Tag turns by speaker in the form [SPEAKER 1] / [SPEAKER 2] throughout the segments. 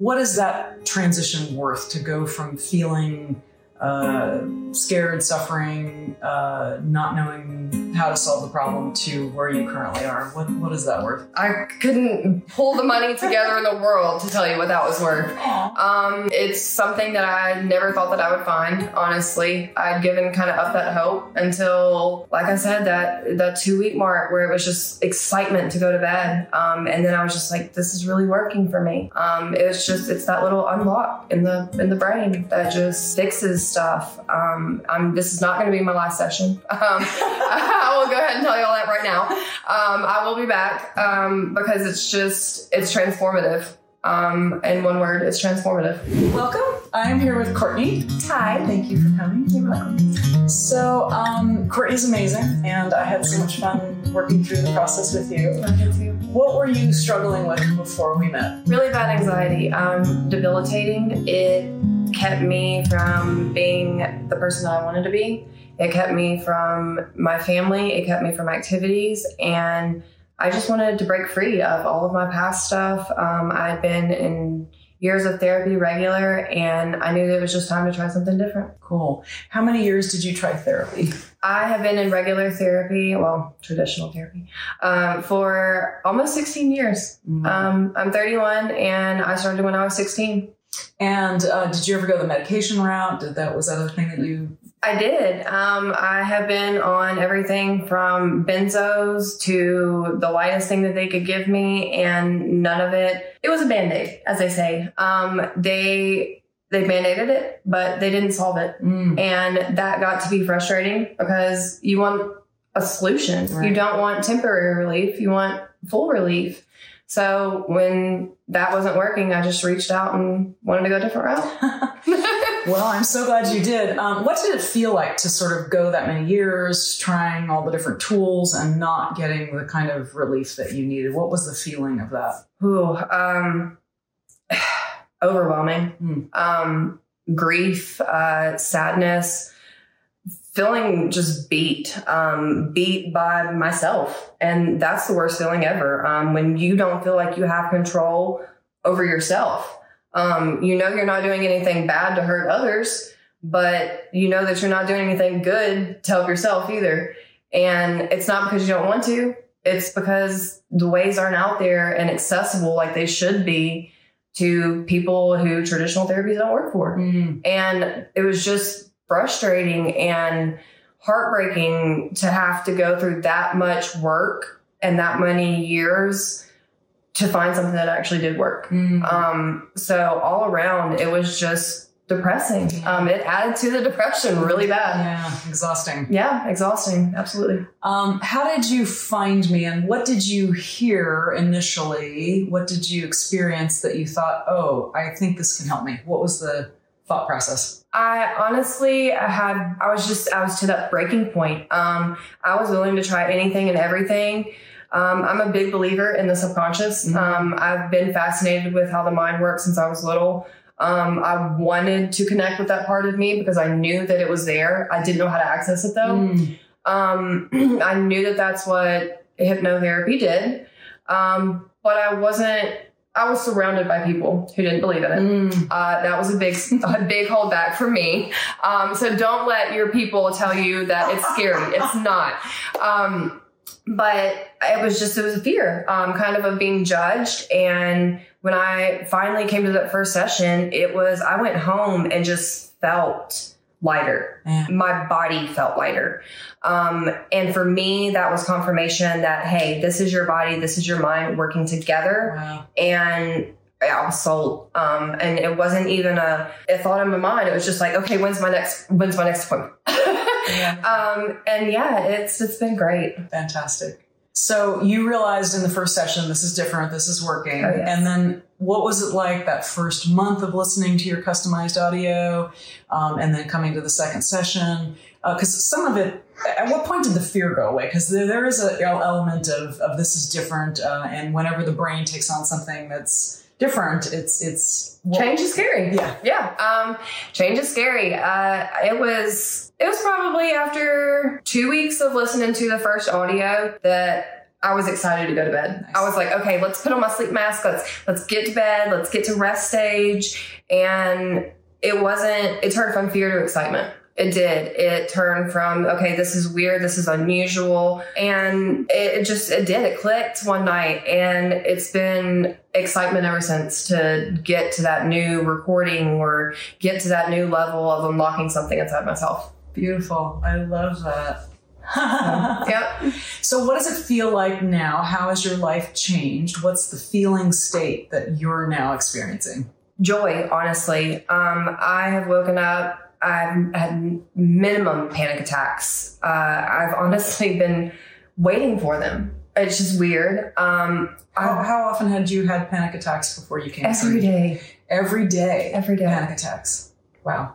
[SPEAKER 1] what is that transition worth to go from feeling uh, scared, suffering, uh, not knowing how to solve the problem to where you currently are? What, what is that worth?
[SPEAKER 2] I couldn't pull the money together in the world to tell you what that was worth. Um, it's something that I never thought that I would find. Honestly, I'd given kind of up that hope until, like I said, that that two week mark where it was just excitement to go to bed, um, and then I was just like, this is really working for me. Um, it was just it's that little unlock in the in the brain that just fixes stuff. Um, I'm, this is not going to be my last session. I will go ahead and tell you all that right now. Um, I will be back um, because it's just it's transformative. Um, in one word, it's transformative.
[SPEAKER 1] Welcome. I'm here with Courtney.
[SPEAKER 2] Hi, thank you for coming. You're welcome.
[SPEAKER 1] So, um, Courtney's amazing, and I had so much fun working through the process with you. What were you struggling with before we met?
[SPEAKER 2] Really bad anxiety, um, debilitating. It kept me from being the person that I wanted to be. It kept me from my family. It kept me from activities. And I just wanted to break free of all of my past stuff. Um, I'd been in years of therapy regular, and I knew that it was just time to try something different.
[SPEAKER 1] Cool. How many years did you try therapy?
[SPEAKER 2] I have been in regular therapy, well, traditional therapy, um, for almost 16 years.
[SPEAKER 1] Mm.
[SPEAKER 2] Um, I'm 31, and I started when I was 16.
[SPEAKER 1] And uh, did you ever go the medication route? Did that was that a thing that you?
[SPEAKER 2] I did. Um, I have been on everything from benzos to the lightest thing that they could give me, and none of it. It was a band aid, as they say. Um, they they band-aided it, but they didn't solve it,
[SPEAKER 1] Mm.
[SPEAKER 2] and that got to be frustrating because you want a solution.
[SPEAKER 1] Right.
[SPEAKER 2] You don't want temporary relief. You want full relief. So when that wasn't working, I just reached out and wanted to go a different route.
[SPEAKER 1] Well, I'm so glad you did. Um, what did it feel like to sort of go that many years trying all the different tools and not getting the kind of relief that you needed? What was the feeling of that?
[SPEAKER 2] Ooh, um, overwhelming.
[SPEAKER 1] Hmm.
[SPEAKER 2] Um, grief, uh, sadness, feeling just beat, um, beat by myself. And that's the worst feeling ever. Um, when you don't feel like you have control over yourself. Um, you know you're not doing anything bad to hurt others, but you know that you're not doing anything good to help yourself either. And it's not because you don't want to, it's because the ways aren't out there and accessible like they should be to people who traditional therapies don't work for.
[SPEAKER 1] Mm.
[SPEAKER 2] And it was just frustrating and heartbreaking to have to go through that much work and that many years to find something that actually did work.
[SPEAKER 1] Mm.
[SPEAKER 2] Um, so all around, it was just depressing. Um, it added to the depression really bad.
[SPEAKER 1] yeah, exhausting.
[SPEAKER 2] Yeah, exhausting. Absolutely.
[SPEAKER 1] Um, how did you find me and what did you hear initially? What did you experience that you thought, oh, I think this can help me? What was the thought process?
[SPEAKER 2] I honestly I had I was just I was to that breaking point. Um, I was willing to try anything and everything. Um, I'm a big believer in the subconscious.
[SPEAKER 1] Mhm.
[SPEAKER 2] Um, I've been fascinated with how the mind works since I was little. Um, I wanted to connect with that part of me because I knew that it was there. I didn't know how to access it though.
[SPEAKER 1] Mm.
[SPEAKER 2] Um, I knew that that's what hypnotherapy did. Um, but I wasn't, I was surrounded by people who didn't believe in it.
[SPEAKER 1] Mm.
[SPEAKER 2] Uh, that was a big, a big holdback for me. Um, so don't let your people tell you that it's scary. It's not. But it was just, it was a fear, um, kind of of being judged. And when I finally came to that first session, it was, I went home and just felt lighter.
[SPEAKER 1] Yeah.
[SPEAKER 2] My body felt lighter. Um, and for me, that was confirmation that, hey, this is your body, this is your mind working together
[SPEAKER 1] Wow.
[SPEAKER 2] and I was sold. Um, and it wasn't even a, a thought in my mind. It was just like, okay, when's my next, when's my next appointment?
[SPEAKER 1] Yeah.
[SPEAKER 2] um, and yeah, it's, it's been great.
[SPEAKER 1] Fantastic. So you realized in the first session, this is different, this is working.
[SPEAKER 2] Oh, yes.
[SPEAKER 1] And then what was it like that first month of listening to your customized audio um, and then coming to the second session? Because some of it, at what point did the fear go away? Because there, there is an element of, of this is different. Uh, and whenever the brain takes on something that's different, it's, it's, well,
[SPEAKER 2] Change is scary.
[SPEAKER 1] Yeah.
[SPEAKER 2] Yeah. Um, change is scary. Uh, it was, it was probably after two weeks of listening to the first audio that I was excited to go to bed.
[SPEAKER 1] Nice.
[SPEAKER 2] I was like, okay, let's put on my sleep mask. Let's let's get to bed. Let's get to rest stage. And it wasn't. It turned from fear to excitement. It did. It turned from okay, this is weird. This is unusual, and it, it just it did. It clicked one night, and it's been excitement ever since to get to that new recording or get to that new level of unlocking something inside myself.
[SPEAKER 1] Beautiful. I love that.
[SPEAKER 2] Yep.
[SPEAKER 1] So, what does it feel like now? How has your life changed? What's the feeling state that you're now experiencing?
[SPEAKER 2] joy honestly um, i have woken up i've had minimum panic attacks uh, i've honestly been waiting for them it's just weird um,
[SPEAKER 1] How, how often had you had panic attacks before you came?
[SPEAKER 2] every day
[SPEAKER 1] Every day.
[SPEAKER 2] every day
[SPEAKER 1] Panic attacks. Wow.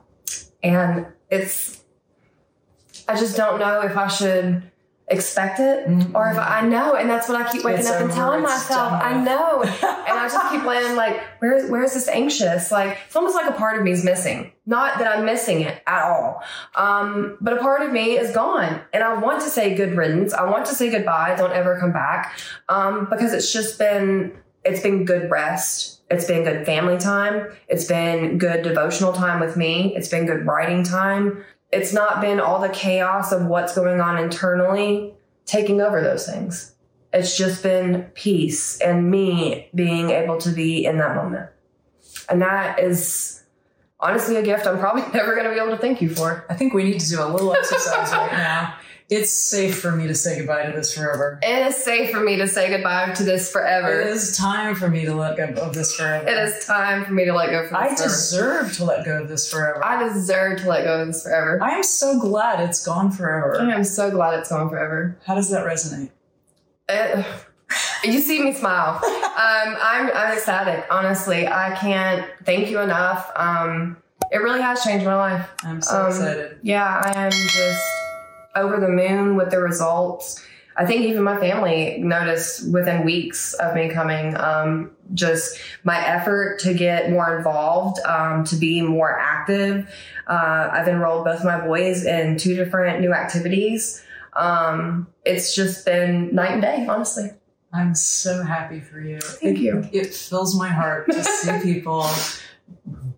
[SPEAKER 2] and it's i just don't know if i should expect it or if I, I know and that's what i keep waking
[SPEAKER 1] It's
[SPEAKER 2] up and telling myself i know and I just keep laying like, where's where's this anxious? Like it's almost like a part of me is missing. Not that I'm missing it at all, um, but a part of me is gone, and I want to say good riddance. I want to say goodbye. Don't ever come back, um, because it's just been it's been good rest. It's been good family time. It's been good devotional time with me. It's been good writing time. It's not been all the chaos of what's going on internally taking over those things it's just been peace and me being able to be in that moment. And that is honestly a gift I'm probably never going to be able to thank you for.
[SPEAKER 1] I think we need to do a little exercise right now. It's safe for me to say goodbye to this forever.
[SPEAKER 2] It is safe for me to say goodbye to this forever.
[SPEAKER 1] It is time for me to let go of this forever.
[SPEAKER 2] It is time for me to let go from
[SPEAKER 1] I
[SPEAKER 2] this forever.
[SPEAKER 1] deserve to let go of this forever. I,
[SPEAKER 2] deserve to let go of this forever.
[SPEAKER 1] I am so glad it's gone forever.
[SPEAKER 2] I am so glad it's gone forever.
[SPEAKER 1] How does that resonate?
[SPEAKER 2] It- you see me smile. Um, I'm I'm ecstatic. Honestly, I can't thank you enough. Um, it really has changed my life.
[SPEAKER 1] I'm so
[SPEAKER 2] Um,
[SPEAKER 1] excited.
[SPEAKER 2] Yeah, I am just over the moon with the results. I think even my family noticed within weeks of me coming, um, just my effort to get more involved, um, to be more active. Uh, I've enrolled both my boys in two different new activities. Um, it's just been night and day, honestly.
[SPEAKER 1] I'm so happy for you.
[SPEAKER 2] Thank
[SPEAKER 1] it,
[SPEAKER 2] you.
[SPEAKER 1] It fills my heart to see people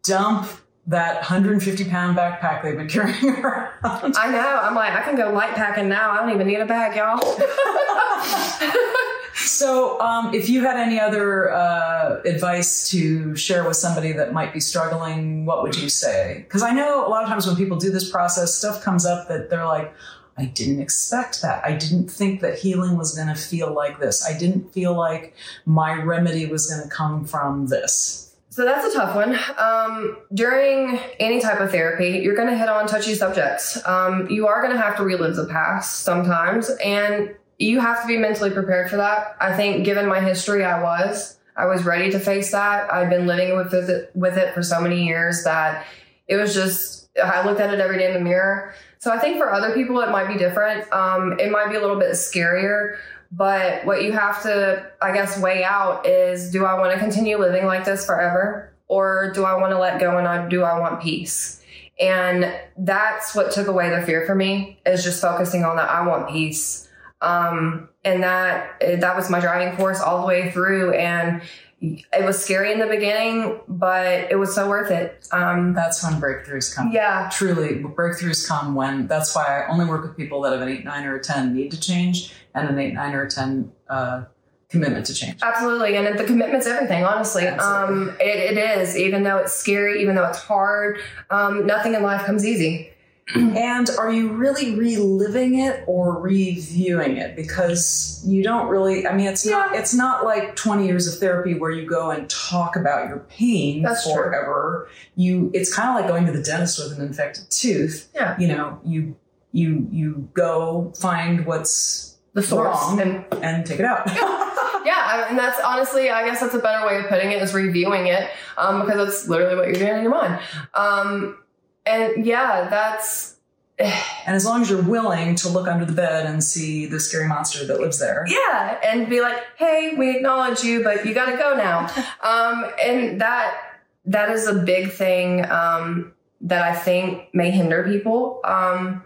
[SPEAKER 1] dump that 150 pound backpack they've been carrying around.
[SPEAKER 2] I know. I'm like, I can go light packing now. I don't even need a bag, y'all.
[SPEAKER 1] So, um, if you had any other uh, advice to share with somebody that might be struggling, what would you say? Because I know a lot of times when people do this process, stuff comes up that they're like, I didn't expect that. I didn't think that healing was going to feel like this. I didn't feel like my remedy was going to come from this.
[SPEAKER 2] So that's a tough one. Um, during any type of therapy, you're going to hit on touchy subjects. Um, you are going to have to relive the past sometimes, and you have to be mentally prepared for that. I think, given my history, I was. I was ready to face that. I've been living with it, with it for so many years that it was just. I looked at it every day in the mirror. So I think for other people, it might be different. Um, it might be a little bit scarier. But what you have to, I guess, weigh out is do I want to continue living like this forever? Or do I want to let go and I, do I want peace? And that's what took away the fear for me is just focusing on that. I want peace. Um, and that, that was my driving force all the way through. And it was scary in the beginning, but it was so worth it. Um,
[SPEAKER 1] That's when breakthroughs come.
[SPEAKER 2] yeah.
[SPEAKER 1] Truly, breakthroughs come when that's why I only work with people that have an 8, 9, or a 10 need to change and an 8, 9, or 10 uh, commitment to change.
[SPEAKER 2] Absolutely, and the commitment's everything. Honestly, um, it, it is. Even though it's scary, even though it's hard, um, nothing in life comes easy.
[SPEAKER 1] And are you really reliving it or reviewing it? Because you don't really. I mean, it's not. It's not like twenty years of therapy where you go and talk about your pain
[SPEAKER 2] That's true.
[SPEAKER 1] forever. You. It's kind of like going to the dentist with an infected tooth.
[SPEAKER 2] Yeah.
[SPEAKER 1] You know, you you you go find what's
[SPEAKER 2] The source,
[SPEAKER 1] wrong
[SPEAKER 2] and
[SPEAKER 1] and take it out.
[SPEAKER 2] yeah, and that's honestly, I guess that's a better way of putting it is reviewing it, um, because that's literally what you're doing in your mind. Um, and yeah, that's
[SPEAKER 1] and as long as you're willing to look under the bed and see the scary monster that lives there.
[SPEAKER 2] yeah, and be like, hey, we acknowledge you, but you got to go now. um, and that that is a big thing um, that I think may hinder people. Um,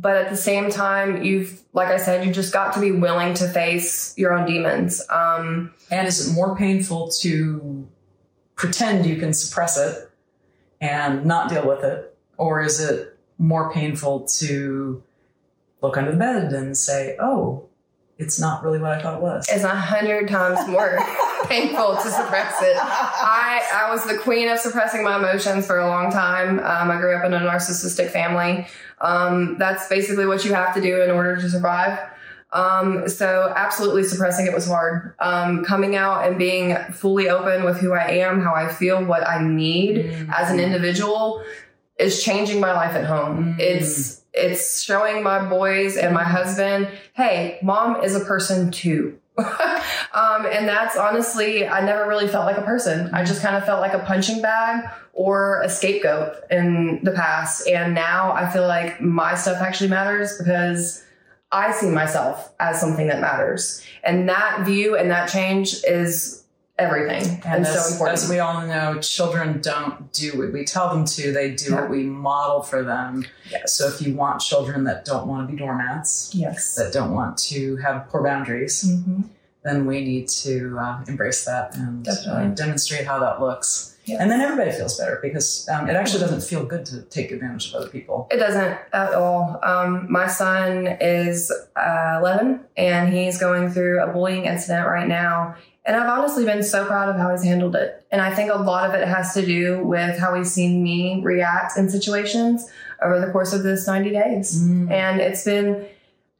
[SPEAKER 2] but at the same time, you've, like I said, you just got to be willing to face your own demons. Um,
[SPEAKER 1] And is it more painful to pretend you can suppress it and not deal with it? Or is it more painful to look under the bed and say, oh, it's not really what I thought it was?
[SPEAKER 2] it's a hundred times more painful to suppress it. I, I was the queen of suppressing my emotions for a long time. Um, I grew up in a narcissistic family. Um, that's basically what you have to do in order to survive. Um, so absolutely suppressing it was hard. Um, coming out and being fully open with who I am, how I feel, what I need as an individual is changing my life at home.
[SPEAKER 1] Mm.
[SPEAKER 2] It's, it's showing my boys and my husband, hey, mom is a person too. um, and that's honestly, I never really felt like a person. I just kind of felt like a punching bag or a scapegoat in the past. And now I feel like my stuff actually matters because I see myself as something that matters. And that view and that change is everything and, so important.
[SPEAKER 1] as we all know, children don't do what we tell them to, they do
[SPEAKER 2] Yeah.
[SPEAKER 1] what we model for them.
[SPEAKER 2] yes.
[SPEAKER 1] So if you want children that don't want to be doormats,
[SPEAKER 2] yes.
[SPEAKER 1] that don't want to have poor boundaries,
[SPEAKER 2] Mhm.
[SPEAKER 1] then we need to uh, embrace that and uh, demonstrate how that looks. And then everybody feels better because um, it actually doesn't feel good to take advantage of other people.
[SPEAKER 2] It doesn't at all. Um, my son is uh, 11 and he's going through a bullying incident right now. And I've honestly been so proud of how he's handled it. And I think a lot of it has to do with how he's seen me react in situations over the course of this 90 days.
[SPEAKER 1] Mm.
[SPEAKER 2] And it's been,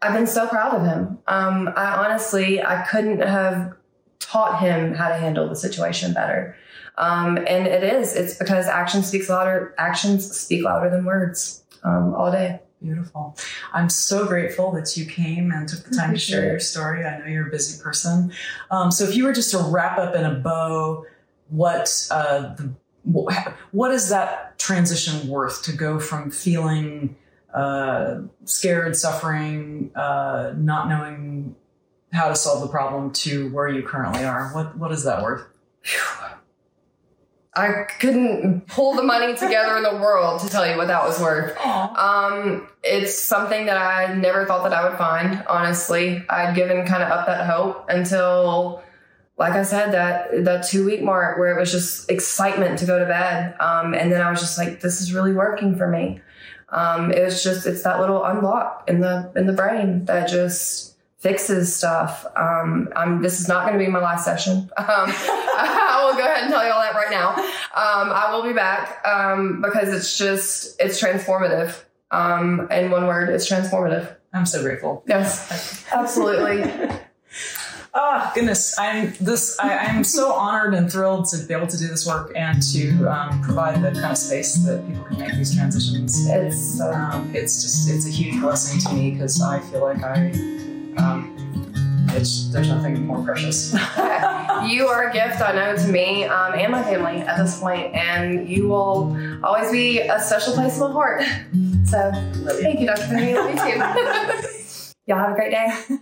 [SPEAKER 2] I've been so proud of him. Um, I honestly, I couldn't have taught him how to handle the situation better. Um, and it is, it's because action speaks louder, actions speak louder than words um, all day.
[SPEAKER 1] Beautiful. I'm so grateful that you came and took the time to share your story. I know you're a busy person. Um, so, if you were just to wrap up in a bow, what uh, the, what is that transition worth to go from feeling uh, scared, suffering, uh, not knowing how to solve the problem to where you currently are? What what is that worth?
[SPEAKER 2] I couldn't pull the money together in the world to tell you what that was worth. Um, it's something that I never thought that I would find, honestly. I'd given kind of up that hope until, like I said, that, that two week mark where it was just excitement to go to bed. Um, and then I was just like, this is really working for me. Um, it was just, it's that little unlock in the, in the brain that just fixes stuff. Um, I'm, this is not going to be my last session. Um, I will go ahead and tell you all that right now. Um, I will be back, um, because it's just, it's transformative. Um, in one word, it's transformative.
[SPEAKER 1] I'm so grateful.
[SPEAKER 2] Yes, absolutely.
[SPEAKER 1] oh goodness! I'm this. I, I'm so honored and thrilled to be able to do this work and to um, provide the kind of space that people can make these transitions.
[SPEAKER 2] It's, uh,
[SPEAKER 1] Um, it's just it's a huge blessing to me because I feel like I, um, it's there's nothing more precious.
[SPEAKER 2] you are a gift, I know, to me um, and my family at this point, and you will always be a special place in my heart. So, thank you, Dr. Perry. Love you too. Y'all have a great day.